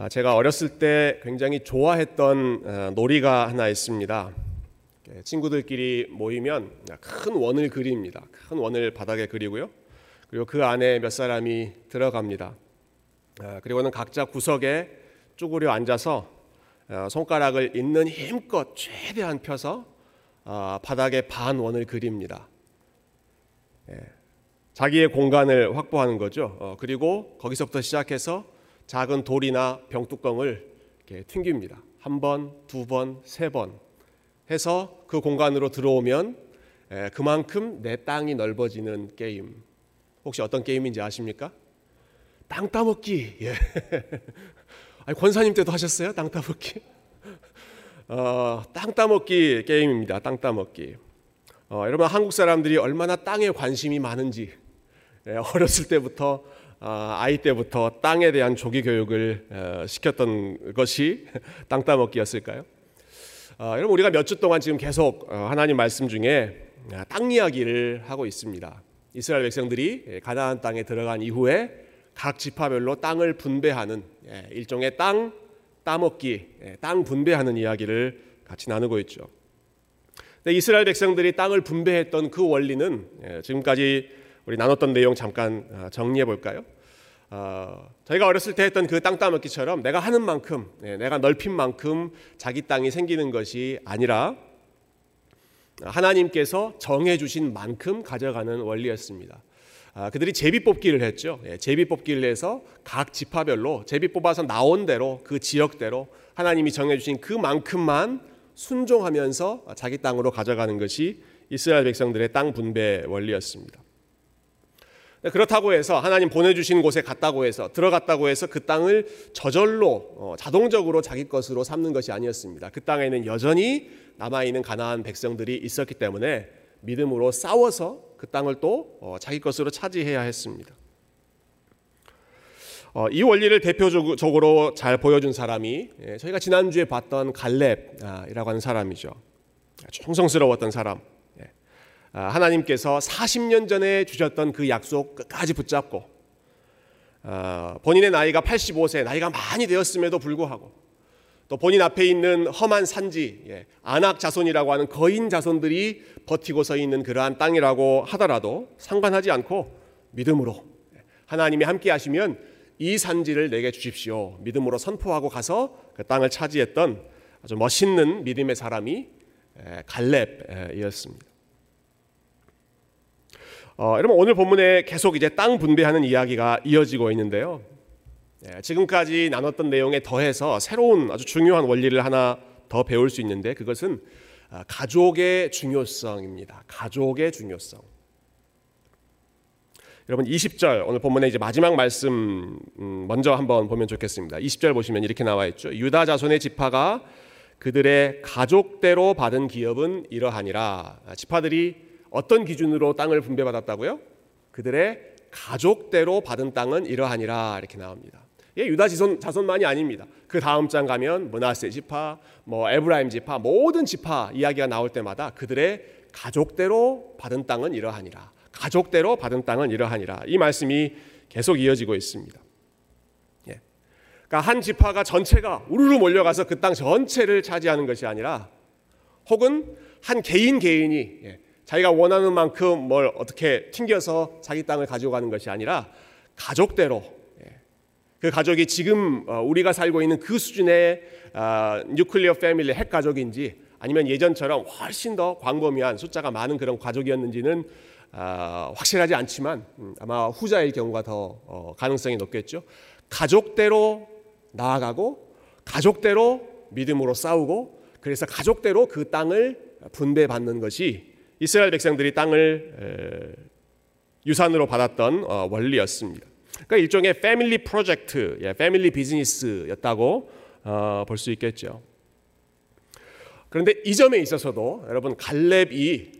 아, 제가 어렸을 때 굉장히 좋아했던 어, 놀이가 하나 있습니다. 예, 친구들끼리 모이면 큰 원을 그립니다. 큰 원을 바닥에 그리고요. 그리고 그 안에 몇 사람이 들어갑니다. 아, 그리고는 각자 구석에 쭈그려 앉아서 어, 손가락을 있는 힘껏 최대한 펴서 아, 바닥에 반 원을 그립니다. 예, 자기의 공간을 확보하는 거죠. 어, 그리고 거기서부터 시작해서 작은 돌이나 병뚜껑을 튕깁니다. 한 번, 두 번, 세 번 해서 그 공간으로 들어오면 그만큼 내 땅이 넓어지는 게임. 혹시 어떤 게임인지 아십니까? 땅 따먹기. 예. 아니, 권사님 때도 하셨어요? 땅 따먹기? 어, 땅 따먹기 게임입니다. 땅 따먹기. 어, 여러분 한국 사람들이 얼마나 땅에 관심이 많은지 예, 어렸을 때부터 아, 아이 때부터 땅에 대한 조기 교육을 어, 시켰던 것이 땅 따먹기였을까요? 어, 여러분 우리가 몇 주 동안 지금 계속 어, 하나님 말씀 중에 땅 이야기를 하고 있습니다. 이스라엘 백성들이 예, 가나안 땅에 들어간 이후에 각 지파별로 땅을 분배하는 예, 일종의 땅 따먹기, 예, 땅 분배하는 이야기를 같이 나누고 있죠. 이스라엘 백성들이 땅을 분배했던 그 원리는 지금까지 우리 나눴던 내용 잠깐 어, 정리해 볼까요? 어, 저희가 어렸을 때 했던 그 땅 따먹기처럼 내가 하는 만큼, 네, 내가 넓힌 만큼 자기 땅이 생기는 것이 아니라 하나님께서 정해주신 만큼 가져가는 원리였습니다. 아, 그들이 제비 뽑기를 했죠. 예, 제비 뽑기를 해서 각 지파별로 제비 뽑아서 나온 대로 그 지역대로 하나님이 정해주신 그만큼만 순종하면서 자기 땅으로 가져가는 것이 이스라엘 백성들의 땅 분배 원리였습니다. 네, 그렇다고 해서 하나님 보내주신 곳에 갔다고 해서 들어갔다고 해서 그 땅을 저절로 어, 자동적으로 자기 것으로 삼는 것이 아니었습니다. 그 땅에는 여전히 남아 있는 가나안 백성들이 있었기 때문에 믿음으로 싸워서 그 땅을 또 어, 자기 것으로 차지해야 했습니다. 어, 이 원리를 대표적으로 잘 보여준 사람이 예, 저희가 지난주에 봤던 갈렙이라고 하는 사람이죠. 충성스러웠던 사람. 아, 하나님께서 40년 전에 주셨던 그 약속 끝까지 붙잡고 아, 본인의 나이가 85세, 나이가 많이 되었음에도 불구하고 또 본인 앞에 있는 험한 산지, 예, 안악 자손이라고 하는 거인 자손들이 버티고 서 있는 그러한 땅이라고 하더라도 상관하지 않고 믿음으로 하나님이 함께 하시면 이 산지를 내게 주십시오. 믿음으로 선포하고 가서 그 땅을 차지했던 아주 멋있는 믿음의 사람이 갈렙이었습니다. 어, 여러분 오늘 본문에 계속 이제 땅 분배하는 이야기가 이어지고 있는데요. 예, 지금까지 나눴던 내용에 더해서 새로운 아주 중요한 원리를 하나 더 배울 수 있는데 그것은 아, 가족의 중요성입니다. 가족의 중요성. 여러분 20절 오늘 본문에 이제 마지막 말씀 음, 먼저 한번 보면 좋겠습니다. 20절 보시면 이렇게 나와 있죠. 유다 자손의 지파가 그들의 가족대로 받은 기업은 이러하니라. 아, 지파들이 어떤 기준으로 땅을 분배받았다고요? 그들의 가족대로 받은 땅은 이러하니라 이렇게 나옵니다. 예, 유다 자손 자손만이 아닙니다. 그 다음 장 가면 문하세 지파, 뭐 에브라임 지파, 모든 지파 이야기가 나올 때마다 그들의 가족대로 받은 땅은 이러하니라. 가족대로 받은 땅은 이러하니라. 이 말씀이 계속 이어지고 있습니다. 예. 그러니까 한 지파가 전체가 우르르 몰려가서 그 땅 전체를 차지하는 것이 아니라 혹은 한 개인 개인이 예. 자기가 원하는 만큼 뭘 어떻게 튕겨서 자기 땅을 가지고 가는 것이 아니라 가족대로 예. 그 가족이 지금 어, 우리가 살고 있는 그 수준의 아, 뉴클리어 패밀리 핵 가족인지 아니면 예전처럼 훨씬 더 광범위한 숫자가 많은 그런 가족이었는지는 아, 확실하지 않지만 음, 아마 후자일 경우가 더 어, 가능성이 높겠죠. 가족대로 나아가고 가족대로 믿음으로 싸우고 그래서 가족대로 그 땅을 분배받는 것이 이스라엘 백성들이 땅을 유산으로 받았던 어, 원리였습니다. 그러니까 일종의 패밀리 프로젝트, 예, 패밀리 비즈니스였다고 어, 볼수 있겠죠. 그런데 이 점에 있어서도 여러분 갈렙이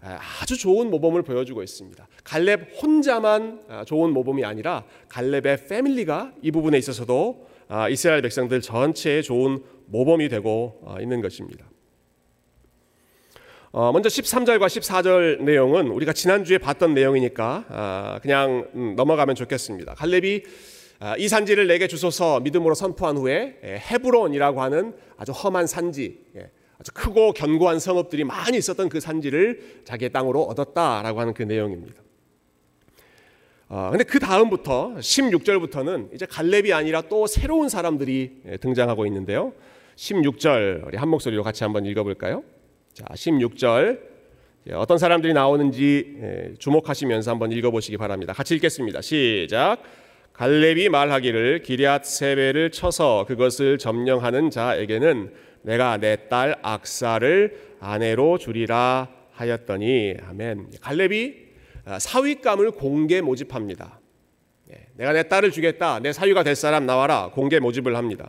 아주 좋은 모범을 보여주고 있습니다. 갈렙 혼자만 아, 좋은 모범이 아니라 갈렙의 패밀리가 이 부분에 있어서도 아, 이스라엘 백성들 전체의 좋은 모범이 되고 어, 있는 것입니다. 어, 먼저 13절과 14절 내용은 우리가 지난주에 봤던 내용이니까 아, 그냥 음, 넘어가면 좋겠습니다. 갈렙이 아, 이 산지를 내게 주소서 믿음으로 선포한 후에 예, 헤브론이라고 하는 아주 험한 산지, 예, 아주 크고 견고한 성읍들이 많이 있었던 그 산지를 자기의 땅으로 얻었다라고 하는 그 내용입니다. 아, 근데 그 다음부터 16절부터는 이제 갈렙이 아니라 또 새로운 사람들이 예, 등장하고 있는데요. 16절 우리 한 목소리로 같이 한번 읽어볼까요? 자, 16절 어떤 사람들이 나오는지 예, 주목하시면서 한번 읽어보시기 바랍니다. 같이 읽겠습니다. 시작. 갈렙이 말하기를 기리앗 세배를 쳐서 그것을 점령하는 자에게는 내가 내 딸 악사를 아내로 주리라 하였더니 아멘. 갈렙이 아, 사위감을 공개 모집합니다. 예, 내가 내 딸을 주겠다. 내 사위가 될 사람 나와라. 공개 모집을 합니다.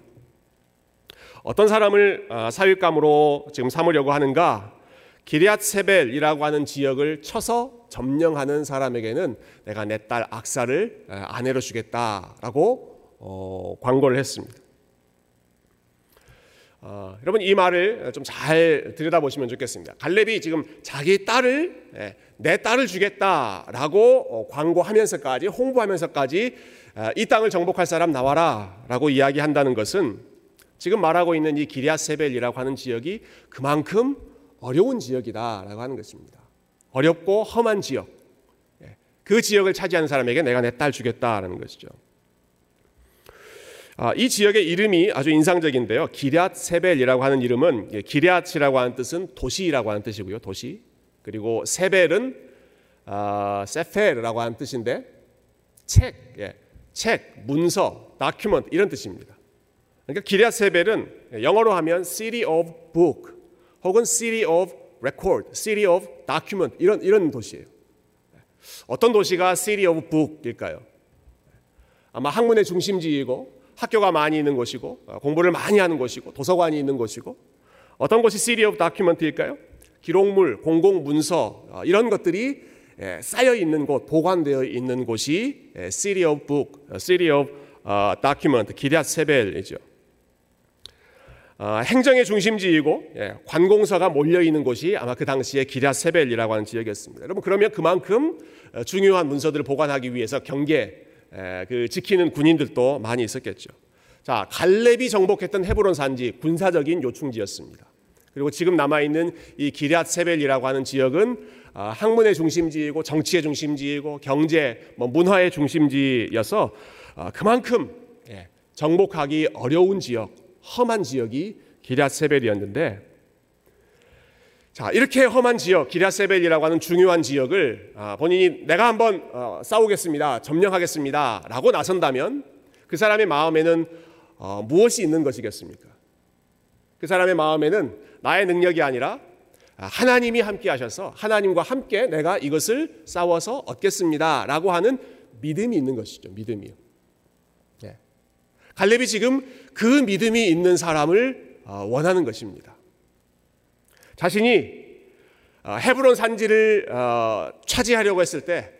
어떤 사람을 아, 사위감으로 지금 삼으려고 하는가? 기리앗 세벨이라고 하는 지역을 쳐서 점령하는 사람에게는 내가 내 딸 악사를 아, 아내로 주겠다라고 어, 광고를 했습니다. 어, 여러분 이 말을 좀 잘 들여다보시면 좋겠습니다. 갈렙이 지금 자기 딸을 예, 내 딸을 주겠다라고 어, 광고하면서까지 홍보하면서까지 아, 이 땅을 정복할 사람 나와라라고 이야기한다는 것은 지금 말하고 있는 이 기리아세벨이라고 하는 지역이 그만큼 어려운 지역이다라고 하는 것입니다. 어렵고 험한 지역. 예, 그 지역을 차지하는 사람에게 내가 내 딸 주겠다라는 것이죠. 아, 이 지역의 이름이 아주 인상적인데요. 기리앗 세벨이라고 하는 이름은 예, 기리앗이라고 하는 뜻은 도시라고 하는 뜻이고요. 도시. 그리고 세벨은 아, 세페르라고 하는 뜻인데 책, 예, 책, 문서, document 이런 뜻입니다. 그러니까 기리앗 세벨은 영어로 하면 city of book 혹은 city of record, city of document 이런 이런 도시예요. 어떤 도시가 city of book일까요? 아마 학문의 중심지이고 학교가 많이 있는 곳이고 어, 공부를 많이 하는 곳이고 도서관이 있는 곳이고 어떤 곳이 City of Document일까요? 기록물, 공공 문서 어, 이런 것들이 예, 쌓여 있는 곳, 보관되어 있는 곳이 예, City of Book, 어, City of Document, 기리앗 세벨이죠. 행정의 중심지이고 예, 관공서가 몰려 있는 곳이 아마 그 당시에 기리앗 세벨이라고 하는 지역이었습니다. 여러분 그러면 그만큼 중요한 문서들을 보관하기 위해서 경계 그 지키는 군인들도 많이 있었겠죠. 자, 갈렙이 정복했던 헤브론 산지 군사적인 요충지였습니다. 그리고 지금 남아 있는 이 기럇 세벨이라고 하는 지역은 아, 학문의 중심지이고 정치의 중심지이고 경제, 뭐 문화의 중심지여서 아, 그만큼 예, 정복하기 어려운 지역, 험한 지역이 기럇 세벨이었는데 자, 이렇게 험한 지역, 기라세벨이라고 하는 중요한 지역을 아, 본인이 내가 한번 어, 싸우겠습니다. 점령하겠습니다. 라고 나선다면 그 사람의 마음에는 어, 무엇이 있는 것이겠습니까? 그 사람의 마음에는 나의 능력이 아니라 아, 하나님이 함께 하셔서 하나님과 함께 내가 이것을 싸워서 얻겠습니다. 라고 하는 믿음이 있는 것이죠. 믿음이요. 네. 갈렙이 지금 그 믿음이 있는 사람을 어, 원하는 것입니다. 자신이 어, 헤브론 산지를 어, 차지하려고 했을 때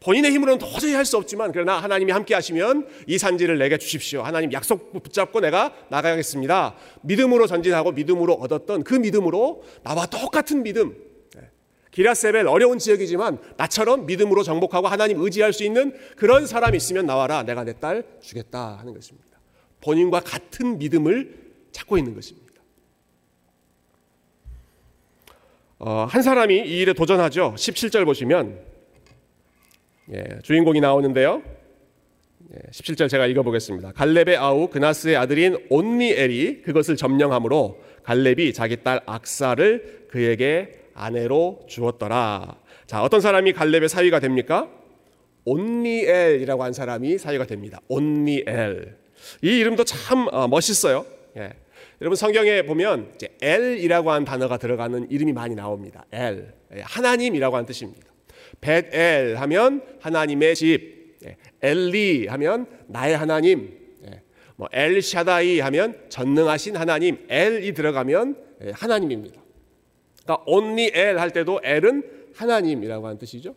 본인의 힘으로는 도저히 할 수 없지만 그러나 하나님이 함께 하시면 이 산지를 내게 주십시오. 하나님 약속 붙잡고 내가 나가겠습니다. 믿음으로 전진하고 믿음으로 얻었던 그 믿음으로 나와 똑같은 믿음. 네. 기라세벨 어려운 지역이지만 나처럼 믿음으로 정복하고 하나님 의지할 수 있는 그런 사람이 있으면 나와라. 내가 내 딸 주겠다 하는 것입니다. 본인과 같은 믿음을 찾고 있는 것입니다. 어, 한 사람이 이 일에 도전하죠. 17절 보시면 예, 주인공이 나오는데요. 예, 17절 제가 읽어보겠습니다. 갈렙의 아우 그나스의 아들인 온니엘이 그것을 점령함으로 갈렙이 자기 딸 악사를 그에게 아내로 주었더라. 자, 어떤 사람이 갈렙의 사위가 됩니까? 온니엘이라고 한 사람이 사위가 됩니다. 온니엘. 이 이름도 참 어, 멋있어요. 예. 여러분 성경에 보면 이제 엘이라고 하는 단어가 들어가는 이름이 많이 나옵니다. 엘 예, 하나님이라고 하는 뜻입니다. 벳엘 하면 하나님의 집, 예, 엘리 하면 나의 하나님, 예, 뭐 엘샤다이 하면 전능하신 하나님, 엘이 들어가면 하나님입니다. 그러니까 옷니엘 할 때도 엘은 하나님이라고 하는 뜻이죠.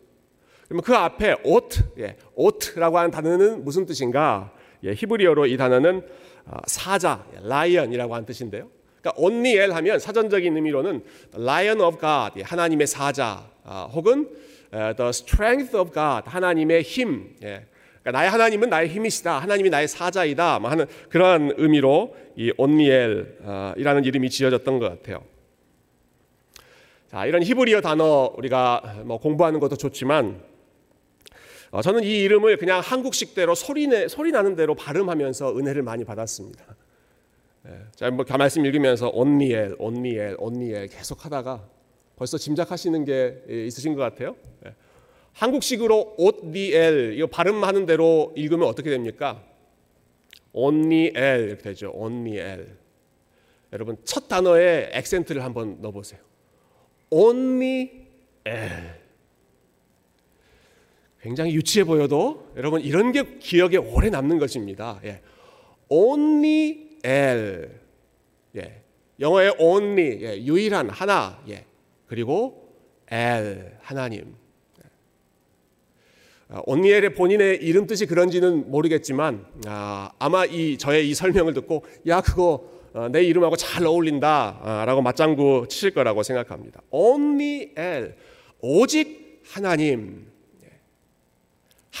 그러면 그 앞에 오트, 예, 오트라고 하는 단어는 무슨 뜻인가? 예, 히브리어로 이 단어는 어, 사자, lion이라고 하는 뜻인데요. 그러니까 옷니엘 하면 사전적인 의미로는 Lion of God, 하나님의 사자, 아, 혹은 the strength of God, 하나님의 힘, 예, 그러니까 나의 하나님은 나의 힘이시다. 하나님이 나의 사자이다. 뭐 하는 그러한 의미로 이 옷니엘이라는 이름이 지어졌던 것 같아요. 자, 이런 히브리어 단어 우리가 뭐 공부하는 것도 좋지만 어, 저는 이 이름을 그냥 한국식대로 소리내 소리 나는 대로 발음하면서 은혜를 많이 받았습니다. 예, 제가 뭐 말씀 읽으면서 온니엘, 온니엘, 온니엘 계속 하다가 벌써 짐작하시는 게 있으신 것 같아요. 예. 한국식으로 옷니엘 이거 발음하는 대로 읽으면 어떻게 됩니까? 온니엘 이렇게 되죠. 온니엘. 여러분 첫 단어에 액센트를 한번 넣어보세요. 온니엘. 굉장히 유치해 보여도 여러분 이런 게 기억에 오래 남는 것입니다. 예. only L. 예. 영어의 only 예. 유일한 하나. 예. 그리고 L 하나님. 온니엘의 어, 본인의 이름 뜻이 그런지는 모르겠지만 아, 아마 이 저의 이 설명을 듣고 야 그거 어, 내 이름하고 잘 어울린다라고 아, 맞장구 치실 거라고 생각합니다. Only 오직 하나님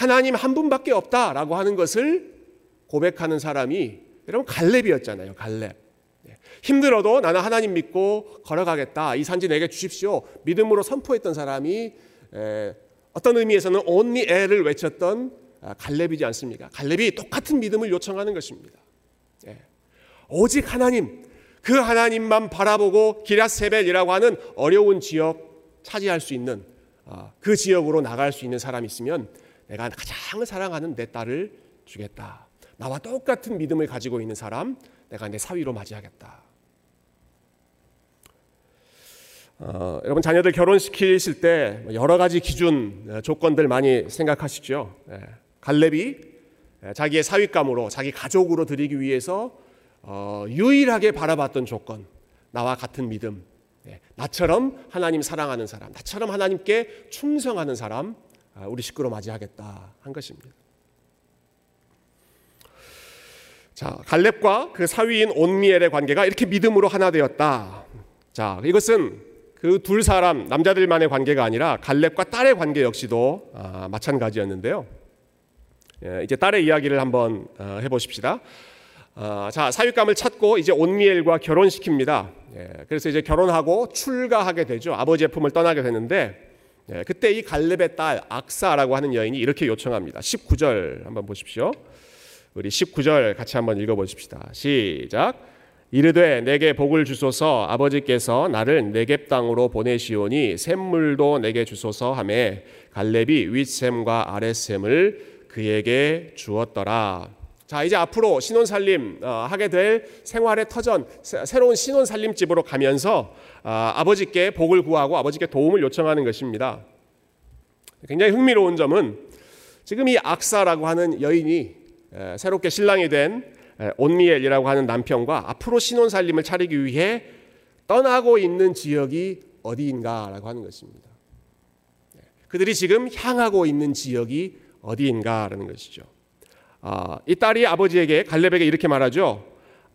하나님 한 분밖에 없다라고 하는 것을 고백하는 사람이 여러분 갈렙이었잖아요. 갈렙. 네. 힘들어도 나는 하나님 믿고 걸어가겠다. 이 산지 내게 주십시오. 믿음으로 선포했던 사람이 어떤 의미에서는 only L을 외쳤던 아, 갈렙이지 않습니까? 갈렙이 똑같은 믿음을 요청하는 것입니다. 예. 오직 하나님, 그 하나님만 바라보고 기라세벨이라고 하는 어려운 지역 차지할 수 있는 아, 그 지역으로 나갈 수 있는 사람이 있으면 내가 가장 사랑하는 내 딸을 주겠다. 나와 똑같은 믿음을 가지고 있는 사람, 내가 내 사위로 맞이하겠다. 어, 여러분 자녀들 결혼시키실 때 여러 가지 기준 어, 조건들 많이 생각하시죠. 예, 갈렙이 예, 자기의 사윗감으로 자기 가족으로 드리기 위해서 어, 유일하게 바라봤던 조건 나와 같은 믿음 예, 나처럼 하나님 사랑하는 사람 나처럼 하나님께 충성하는 사람 아, 우리 식구로 맞이하겠다 한 것입니다. 자, 갈렙과 그 사위인 온미엘의 관계가 이렇게 믿음으로 하나 되었다. 자, 이것은 그두 사람 남자들만의 관계가 아니라 갈렙과 딸의 관계 역시도 아, 마찬가지였는데요. 예, 이제 딸의 이야기를 한번 어, 해보십시다. 아, 자, 사윗감을 찾고 이제 온미엘과 결혼시킵니다. 예, 그래서 이제 결혼하고 출가하게 되죠. 아버지의 품을 떠나게 되는데 네, 그때 이 갈렙의 딸 악사라고 하는 여인이 이렇게 요청합니다. 19절 한번 보십시오. 우리 19절 같이 한번 읽어 보십시다. 시작. 이르되 내게 복을 주소서 아버지께서 나를 내겝 땅으로 보내시오니 샘물도 내게 주소서 하매 갈렙이 윗샘과 아랫샘을 그에게 주었더라. 자 이제 앞으로 신혼 살림 어, 하게 될 생활의 터전 새로운 신혼 살림집으로 가면서 아, 아버지께 복을 구하고 아버지께 도움을 요청하는 것입니다. 굉장히 흥미로운 점은 지금 이 악사라고 하는 여인이 새롭게 신랑이 된 온미엘이라고 하는 남편과 앞으로 신혼 살림을 차리기 위해 떠나고 있는 지역이 어디인가라고 하는 것입니다. 그들이 지금 향하고 있는 지역이 어디인가라는 것이죠. 아, 이 딸이 아버지에게 갈렙에게 이렇게 말하죠.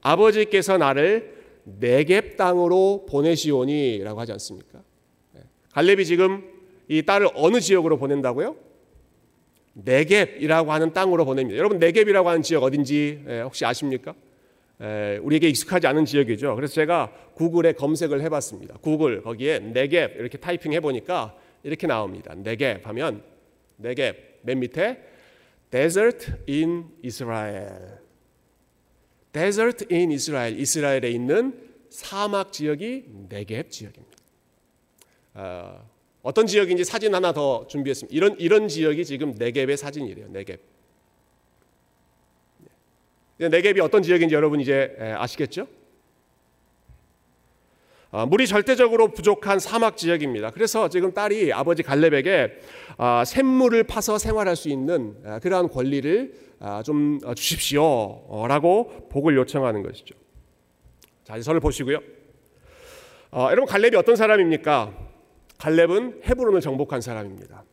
아버지께서 나를 네겝 땅으로 보내시오니라고 하지 않습니까? 네. 갈렙이 지금 이 딸을 어느 지역으로 보낸다고요? 네겝이라고 하는 땅으로 보냅니다. 여러분 네겝이라고 하는 지역 어딘지 예, 혹시 아십니까? 예, 우리에게 익숙하지 않은 지역이죠. 그래서 제가 구글에 검색을 해봤습니다. 구글 거기에 네겝 이렇게 타이핑 해보니까 이렇게 나옵니다. 네겝 하면 네겝 맨 밑에 Desert in Israel. Desert in Israel. 이스라엘에 있는 사막 지역이 네겝 지역입니다. 어, 떤 지역인지 사진 하나 더 준비했습니다. 이런 이런 지역이 지금 네겝의 사진이래요. 네겝. 네겝이 어떤 지역인지 여러분 이제 아시겠죠? 아, 물이 절대적으로 부족한 사막 지역입니다. 그래서 지금 딸이 아버지 갈렙에게 아, 샘물을 파서 생활할 수 있는 아, 그러한 권리를 좀 어, 주십시오라고 복을 요청하는 것이죠. 자, 이제 를 보시고요. 어, 여러분 갈렙이 어떤 사람입니까? 갈렙은 헤브론을 정복한 사람입니다.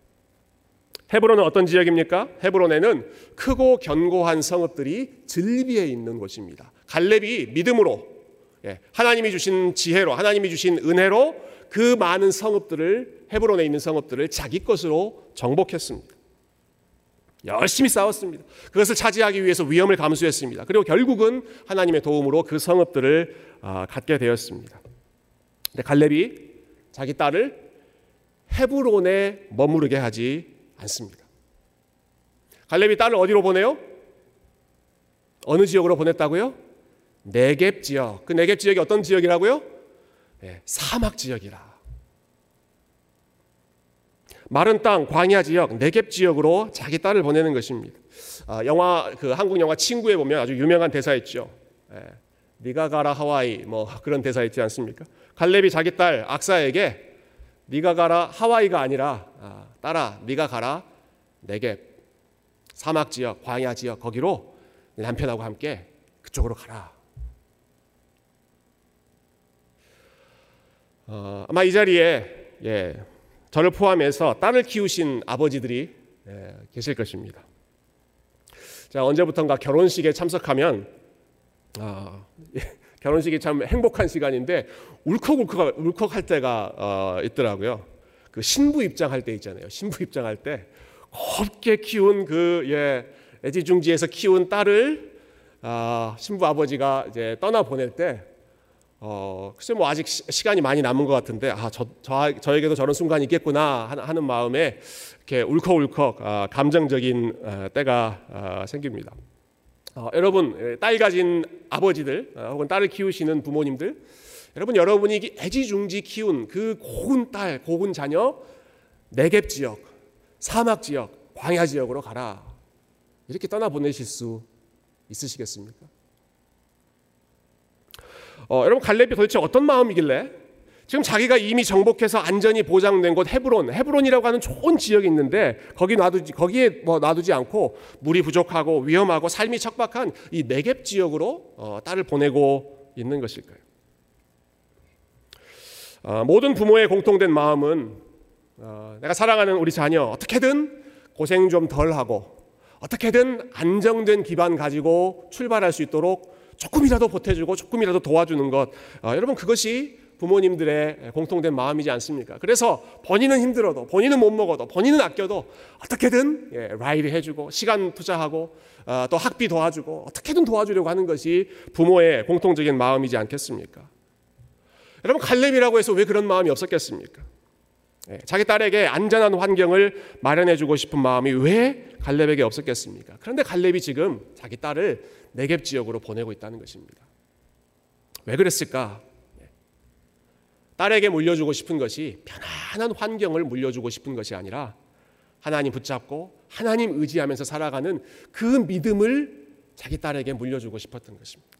헤브론은 어떤 지역입니까? 헤브론에는 크고 견고한 성읍들이 즐비에 있는 곳입니다. 갈렙이 믿음으로 예, 하나님이 주신 지혜로 하나님이 주신 은혜로 그 많은 성읍들을 헤브론에 있는 성읍들을 자기 것으로 정복했습니다. 열심히 싸웠습니다. 그것을 차지하기 위해서 위험을 감수했습니다. 그리고 결국은 하나님의 도움으로 그 성읍들을 아, 갖게 되었습니다. 근데 갈렙이 자기 딸을 헤브론에 머무르게 하지 않습니다. 갈렙이 딸을 어디로 보내요? 어느 지역으로 보냈다고요? 네겝 지역. 그 네겝 지역이 어떤 지역이라고요? 네, 사막 지역이라. 마른 땅, 광야 지역, 네겝 지역으로 자기 딸을 보내는 것입니다. 아, 영화 그 한국 영화 친구에 보면 아주 유명한 대사 있죠. 예, 네가 가라 하와이 뭐 그런 대사 있지 않습니까? 갈렙이 자기 딸 악사에게 네가 가라 하와이가 아니라 아, 딸아 네가 가라 네겝 사막 지역, 광야 지역 거기로 남편하고 함께 그쪽으로 가라. 어, 아마 이 자리에 예, 저를 포함해서 딸을 키우신 아버지들이 예, 계실 것입니다. 자 언제부턴가 결혼식에 참석하면 아, 예, 결혼식이 참 행복한 시간인데 울컥울컥 울컥할 때가 어, 있더라고요. 그 신부 입장할 때 있잖아요. 신부 입장할 때 곱게 키운 그 예, 애지중지에서 키운 딸을 아, 신부 아버지가 이제 떠나 보낼 때 어, 글쎄 뭐 아직 시, 간이 많이 남은 것 같은데 아, 저, 저, 저에게도 저런 순간이 있겠구나 하는 마음에 이렇게 울컥울컥 아, 감정적인 아, 때가 아, 생깁니다. 어, 여러분 예, 딸 가진 아버지들 어, 혹은 딸을 키우시는 부모님들 여러분 여러분이 애지중지 키운 그 고운 딸 고운 자녀 내갭 지역 사막 지역 광야 지역으로 가라 이렇게 떠나 보내실 수 있으시겠습니까? 어, 여러분 갈렙이 도대체 어떤 마음이길래 지금 자기가 이미 정복해서 안전이 보장된 곳 헤브론, 헤브론이라고 하는 좋은 지역이 있는데 거기 놔두지 거기에 뭐 놔두지 않고 물이 부족하고 위험하고 삶이 척박한 이 네겝 지역으로 어, 딸을 보내고 있는 것일까요? 어, 모든 부모의 공통된 마음은 어, 내가 사랑하는 우리 자녀 어떻게든 고생 좀 덜 하고 어떻게든 안정된 기반 가지고 출발할 수 있도록 조금이라도 보태주고 조금이라도 도와주는 것 어, 여러분 그것이 부모님들의 공통된 마음이지 않습니까? 그래서 본인은 힘들어도 본인은 못 먹어도 본인은 아껴도 어떻게든 예, 라이드 해주고 시간 투자하고 어, 또 학비 도와주고 어떻게든 도와주려고 하는 것이 부모의 공통적인 마음이지 않겠습니까? 여러분 갈렙이라고 해서 왜 그런 마음이 없었겠습니까? 예, 자기 딸에게 안전한 환경을 마련해주고 싶은 마음이 왜 갈렙에게 없었겠습니까? 그런데 갈렙이 지금 자기 딸을 네겝 지역으로 보내고 있다는 것입니다. 왜 그랬을까? 예. 딸에게 물려주고 싶은 것이 편안한 환경을 물려주고 싶은 것이 아니라 하나님 붙잡고 하나님 의지하면서 살아가는 그 믿음을 자기 딸에게 물려주고 싶었던 것입니다.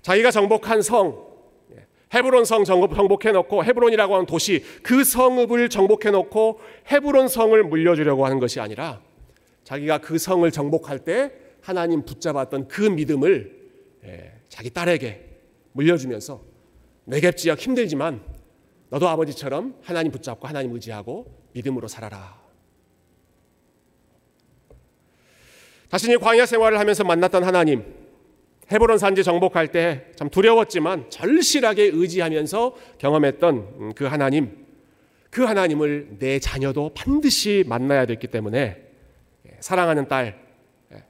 자기가 정복한 성, 예, 헤브론 성 정복해 놓고 헤브론이라고 하는 도시 그 성읍을 정복해 놓고 헤브론 성을 물려주려고 하는 것이 아니라 자기가 그 성을 정복할 때 하나님 붙잡았던 그 믿음을 예, 자기 딸에게 물려주면서 내갭 지역 힘들지만 너도 아버지처럼 하나님 붙잡고 하나님 의지하고 믿음으로 살아라. 자신이 광야 생활을 하면서 만났던 하나님, 헤브론 산지 정복할 때 참 두려웠지만 절실하게 의지하면서 경험했던 그 하나님, 그 하나님을 내 자녀도 반드시 만나야 됐기 때문에 사랑하는 딸, 예.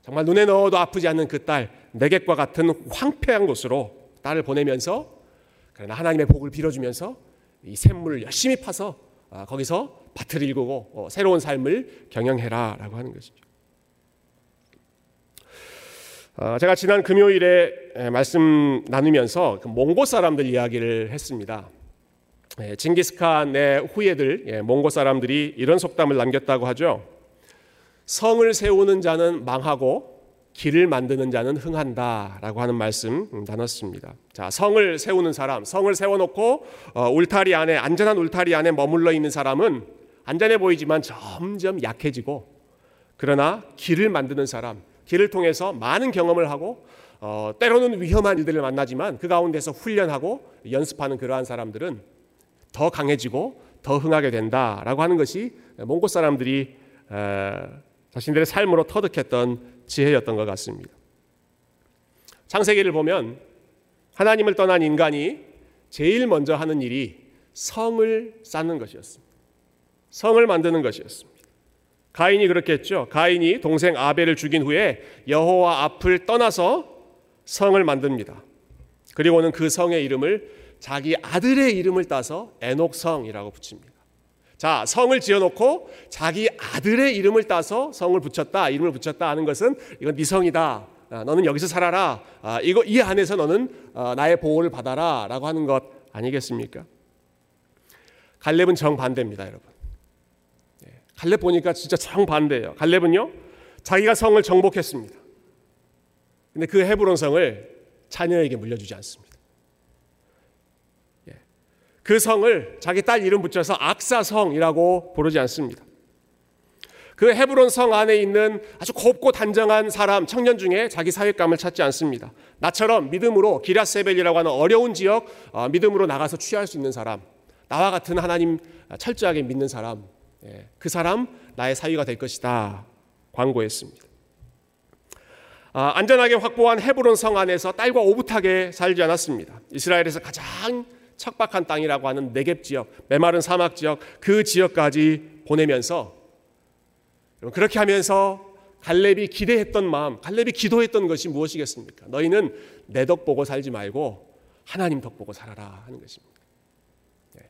정말 눈에 넣어도 아프지 않는 그 딸, 내객과 같은 황폐한 곳으로 딸을 보내면서 그러나 하나님의 복을 빌어주면서 이 샘물을 열심히 파서 아, 거기서 밭을 일구고 어, 새로운 삶을 경영해라라고 하는 것이죠. 아, 제가 지난 금요일에 말씀 나누면서 그 몽고 사람들 이야기를 했습니다. 징기스칸의 후예들, 예, 몽고 사람들이 이런 속담을 남겼다고 하죠. 성을 세우는 자는 망하고 길을 만드는 자는 흥한다라고 하는 말씀 나눴습니다. 자, 성을 세우는 사람, 성을 세워놓고 어, 울타리 안에 안전한 울타리 안에 머물러 있는 사람은 안전해 보이지만 점점 약해지고 그러나 길을 만드는 사람, 길을 통해서 많은 경험을 하고 어, 때로는 위험한 일들을 만나지만 그 가운데서 훈련하고 연습하는 그러한 사람들은 더 강해지고 더 흥하게 된다라고 하는 것이 몽고 사람들이 에, 자신들의 삶으로 터득했던 지혜였던 것 같습니다. 창세기를 보면 하나님을 떠난 인간이 제일 먼저 하는 일이 성을 쌓는 것이었습니다. 성을 만드는 것이었습니다. 가인이 그렇게 했죠. 가인이 동생 아벨을 죽인 후에 여호와 앞을 떠나서 성을 만듭니다. 그리고는 그 성의 이름을 자기 아들의 이름을 따서 에녹성이라고 붙입니다. 자, 성을 지어놓고 자기 아들의 이름을 따서 성을 붙였다, 이름을 붙였다 하는 것은 이건 네 성이다. 아, 너는 여기서 살아라. 아, 이거 이 안에서 너는 아, 나의 보호를 받아라라고 하는 것 아니겠습니까? 갈렙은 정 반대입니다, 여러분. 예, 갈렙 보니까 진짜 정 반대예요. 갈렙은요, 자기가 성을 정복했습니다. 근데 그 헤브론 성을 자녀에게 물려주지 않습니다. 예, 그 성을 자기 딸 이름 붙여서 악사성이라고 부르지 않습니다. 그 헤브론 성 안에 있는 아주 곱고 단정한 사람 청년 중에 자기 사윗감을 찾지 않습니다. 나처럼 믿음으로 기라세벨이라고 하는 어려운 지역 어, 믿음으로 나가서 취할 수 있는 사람, 나와 같은 하나님 철저하게 믿는 사람, 예, 그 사람 나의 사위가 될 것이다 광고했습니다. 아, 안전하게 확보한 헤브론 성 안에서 딸과 오붓하게 살지 않았습니다. 이스라엘에서 가장 척박한 땅이라고 하는 네겝 지역, 메마른 사막 지역 그 지역까지 보내면서 그렇게 하면서 갈렙이 기대했던 마음, 갈렙이 기도했던 것이 무엇이겠습니까? 너희는 내 덕 보고 살지 말고 하나님 덕 보고 살아라 하는 것입니다. 네.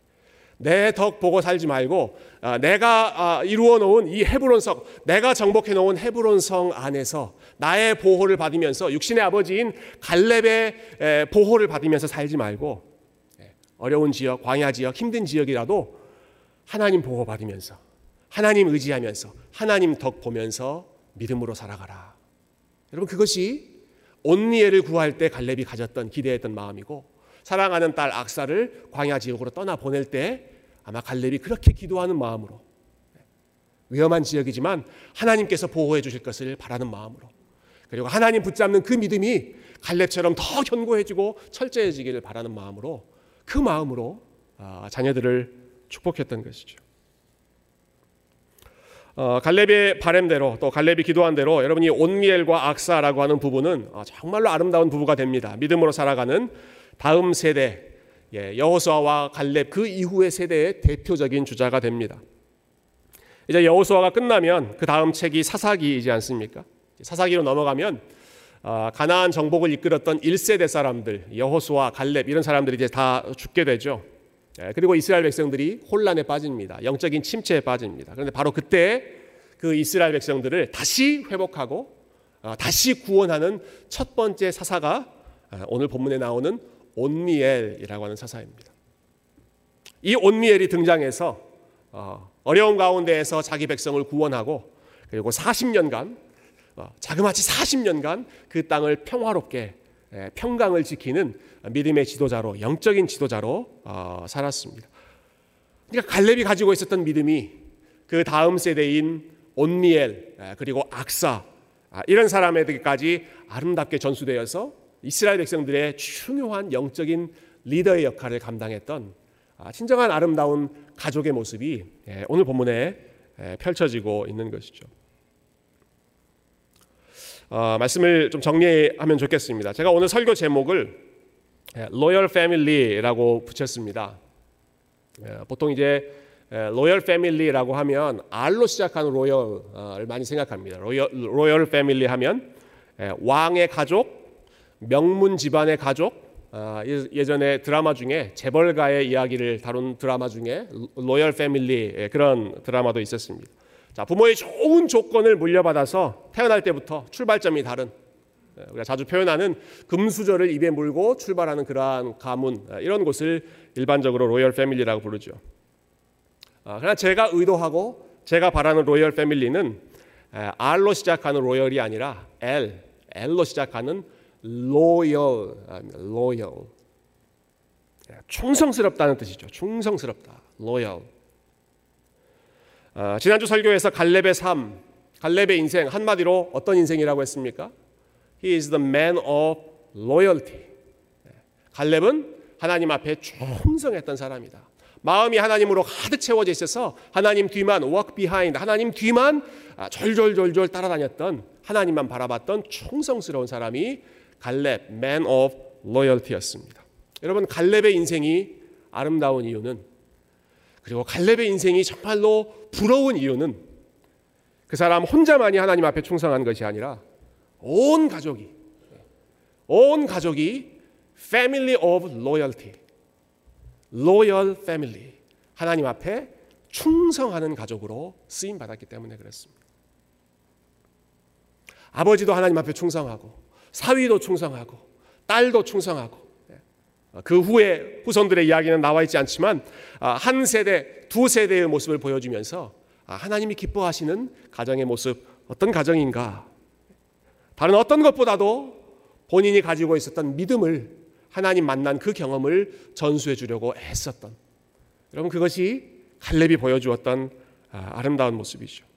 내덕 보고 살지 말고 아, 내가 아, 이루어 놓은 이 헤브론 성, 내가 정복해 놓은 헤브론 성 안에서 나의 보호를 받으면서 육신의 아버지인 갈렙의 보호를 받으면서 살지 말고 네. 어려운 지역, 광야 지역, 힘든 지역이라도 하나님 보호 받으면서 하나님 의지하면서 하나님 덕 보면서 믿음으로 살아가라. 여러분 그것이 온니엘을 구할 때 갈렙이 가졌던 기대했던 마음이고 사랑하는 딸 악사를 광야 지역으로 떠나 보낼 때 아마 갈렙이 그렇게 기도하는 마음으로 위험한 지역이지만 하나님께서 보호해 주실 것을 바라는 마음으로 그리고 하나님 붙잡는 그 믿음이 갈렙처럼 더 견고해지고 철저해지기를 바라는 마음으로 그 마음으로 아, 자녀들을 축복했던 것이죠. 어, 갈렙의 바램대로 또 갈렙이 기도한 대로 여러분이 온미엘과 악사라고 하는 부부는 어, 정말로 아름다운 부부가 됩니다. 믿음으로 살아가는 다음 세대 예, 여호수아와 갈렙 그 이후의 세대의 대표적인 주자가 됩니다. 이제 여호수아가 끝나면 그 다음 책이 사사기이지 않습니까? 사사기로 넘어가면 어, 가나안 정복을 이끌었던 1세대 사람들 여호수아, 갈렙 이런 사람들이 이제 다 죽게 되죠. 예, 그리고 이스라엘 백성들이 혼란에 빠집니다. 영적인 침체에 빠집니다. 그런데 바로 그때 그 이스라엘 백성들을 다시 회복하고 어, 다시 구원하는 첫 번째 사사가 어, 오늘 본문에 나오는 온미엘이라고 하는 사사입니다. 이 온미엘이 등장해서 어, 어려운 가운데에서 자기 백성을 구원하고 그리고 40년간 자그마치 40년간 그 땅을 평화롭게 예, 평강을 지키는 믿음의 지도자로 영적인 지도자로 어, 살았습니다. 그러니까 갈렙이 가지고 있었던 믿음이 그 다음 세대인 온미엘 예, 그리고 악사 아, 이런 사람에게까지 아름답게 전수되어서 이스라엘 백성들의 중요한 영적인 리더의 역할을 감당했던 아, 진정한 아름다운 가족의 모습이 예, 오늘 본문에 펼쳐지고 있는 것이죠. 어, 말씀을 좀 정리하면 좋겠습니다. 제가 오늘 설교 제목을 로열 패밀리라고 붙였습니다. 예, 보통 이제 로열 패밀리라고 하면 R로 시작하는 로열을 많이 생각합니다. 로열, 패밀리 하면 예, 왕의 가족, 명문 집안의 가족, 아, 예전에 드라마 중에 재벌가의 이야기를 다룬 드라마 중에 로열 패밀리 예, 그런 드라마도 있었습니다. 자, 부모의 좋은 조건을 물려받아서 태어날 때부터 출발점이 다른 예, 우리가 자주 표현하는 금수저를 입에 물고 출발하는 그러한 가문 예, 이런 곳을 일반적으로 로열 패밀리라고 부르죠. 아, 그러나 제가 의도하고 제가 바라는 로열 패밀리는 예, R로 시작하는 로열이 아니라 L, L로 시작하는 로열, 로열. 충성스럽다는 뜻이죠. 충성스럽다. 로열. 어, 지난주 설교에서 갈렙의 삶, 갈렙의 인생 한마디로 어떤 인생이라고 했습니까? He is the man of loyalty. 네. 갈렙은 하나님 앞에 충성했던 사람이다. 마음이 하나님으로 가득 채워져 있어서 하나님 뒤만 walk behind, 하나님 뒤만 아, 졸졸졸졸 따라다녔던 하나님만 바라봤던 충성스러운 사람이 갈렙, man of loyalty였습니다. 여러분 갈렙의 인생이 아름다운 이유는 그리고 갈렙의 인생이 정말로 부러운 이유는 그 사람 혼자만이 하나님 앞에 충성한 것이 아니라 온 가족이 온 가족이 family of loyalty, loyal family 하나님 앞에 충성하는 가족으로 쓰임 받았기 때문에 그렇습니다. 아버지도 하나님 앞에 충성하고 사위도 충성하고 딸도 충성하고 그 후에 후손들의 이야기는 나와 있지 않지만 한 세대, 두 세대의 모습을 보여주면서 하나님이 기뻐하시는 가정의 모습 어떤 가정인가? 다른 어떤 것보다도 본인이 가지고 있었던 믿음을 하나님 만난 그 경험을 전수해 주려고 애썼던 여러분 그것이 갈렙이 보여주었던 아름다운 모습이죠. 아,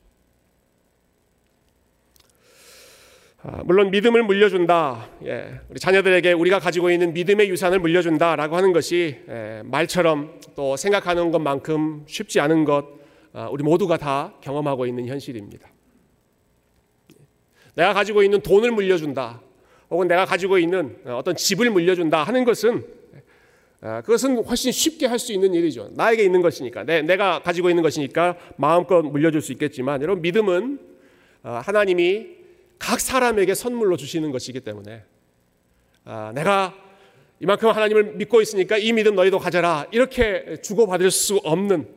물론 믿음을 물려준다. 예, 우리 자녀들에게 우리가 가지고 있는 믿음의 유산을 물려준다라고 하는 것이 예, 말처럼 또 생각하는 것만큼 쉽지 않은 것 아, 우리 모두가 다 경험하고 있는 현실입니다. 내가 가지고 있는 돈을 물려준다. 혹은 내가 가지고 있는 어떤 집을 물려준다 하는 것은 아, 그것은 훨씬 쉽게 할 수 있는 일이죠. 나에게 있는 것이니까, 내, 내가 가지고 있는 것이니까 마음껏 물려줄 수 있겠지만, 여러분 믿음은 하나님이 각 사람에게 선물로 주시는 것이기 때문에 아, 내가 이만큼 하나님을 믿고 있으니까 이 믿음 너희도 가져라 이렇게 주고받을 수 없는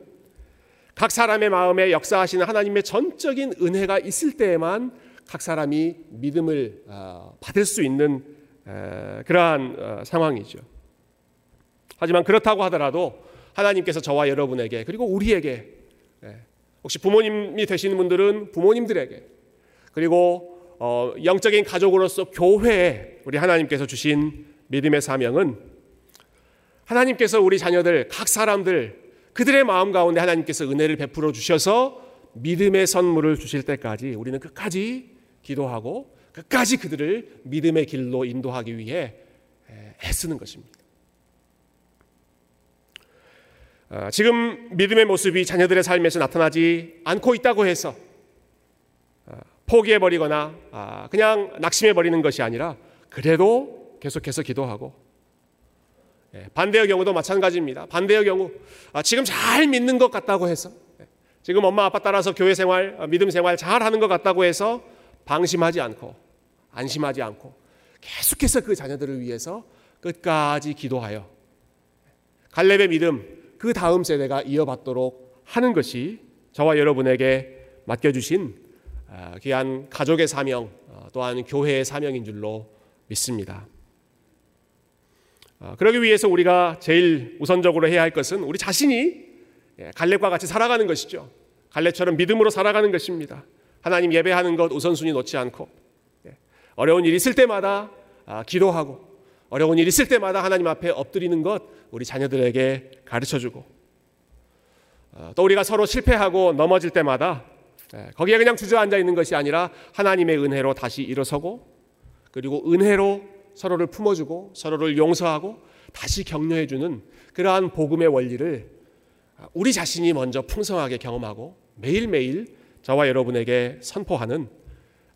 각 사람의 마음에 역사하시는 하나님의 전적인 은혜가 있을 때에만 각 사람이 믿음을 아, 받을 수 있는 그러한 어, 상황이죠. 하지만 그렇다고 하더라도 하나님께서 저와 여러분에게 그리고 우리에게 혹시 부모님이 되시는 분들은 부모님들에게 그리고 어, 영적인 가족으로서 교회에 우리 하나님께서 주신 믿음의 사명은 하나님께서 우리 자녀들 각 사람들 그들의 마음 가운데 하나님께서 은혜를 베풀어 주셔서 믿음의 선물을 주실 때까지 우리는 끝까지 기도하고 끝까지 그들을 믿음의 길로 인도하기 위해 애쓰는 것입니다. 아, 지금 믿음의 모습이 자녀들의 삶에서 나타나지 않고 있다고 해서 포기해버리거나 아, 그냥 낙심해버리는 것이 아니라 그래도 계속해서 기도하고 예, 반대의 경우도 마찬가지입니다. 반대의 경우 아, 지금 잘 믿는 것 같다고 해서 예, 지금 엄마 아빠 따라서 교회 생활, 아, 믿음 생활 잘 하는 것 같다고 해서 방심하지 않고 안심하지 않고 계속해서 그 자녀들을 위해서 끝까지 기도하여 갈렙의 믿음 그 다음 세대가 이어받도록 하는 것이 저와 여러분에게 맡겨주신 아, 귀한 가족의 사명 어, 또한 교회의 사명인 줄로 믿습니다. 아, 그러기 위해서 우리가 제일 우선적으로 해야 할 것은 우리 자신이 예, 갈렙과 같이 살아가는 것이죠. 갈렙처럼 믿음으로 살아가는 것입니다. 하나님 예배하는 것 우선순위 놓지 않고 예, 어려운 일 있을 때마다 아, 기도하고 어려운 일 있을 때마다 하나님 앞에 엎드리는 것 우리 자녀들에게 가르쳐주고 또 우리가 서로 실패하고 넘어질 때마다 예, 거기에 그냥 주저앉아 있는 것이 아니라 하나님의 은혜로 다시 일어서고 그리고 은혜로 서로를 품어주고 서로를 용서하고 다시 격려해주는 그러한 복음의 원리를 우리 자신이 먼저 풍성하게 경험하고 매일매일 저와 여러분에게 선포하는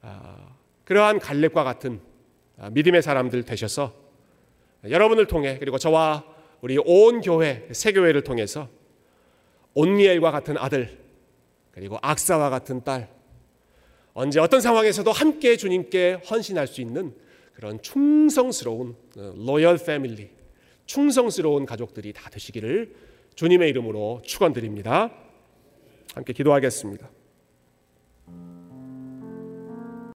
아, 그러한 갈렙과 같은 아, 믿음의 사람들 되셔서 여러분을 통해 그리고 저와 우리 온 교회 새 교회를 통해서 온니엘과 같은 아들 그리고 악사와 같은 딸, 언제 어떤 상황에서도 함께 주님께 헌신할 수 있는 그런 충성스러운 로열 패밀리, 충성스러운 가족들이 다 되시기를 주님의 이름으로 축원드립니다. 함께 기도하겠습니다.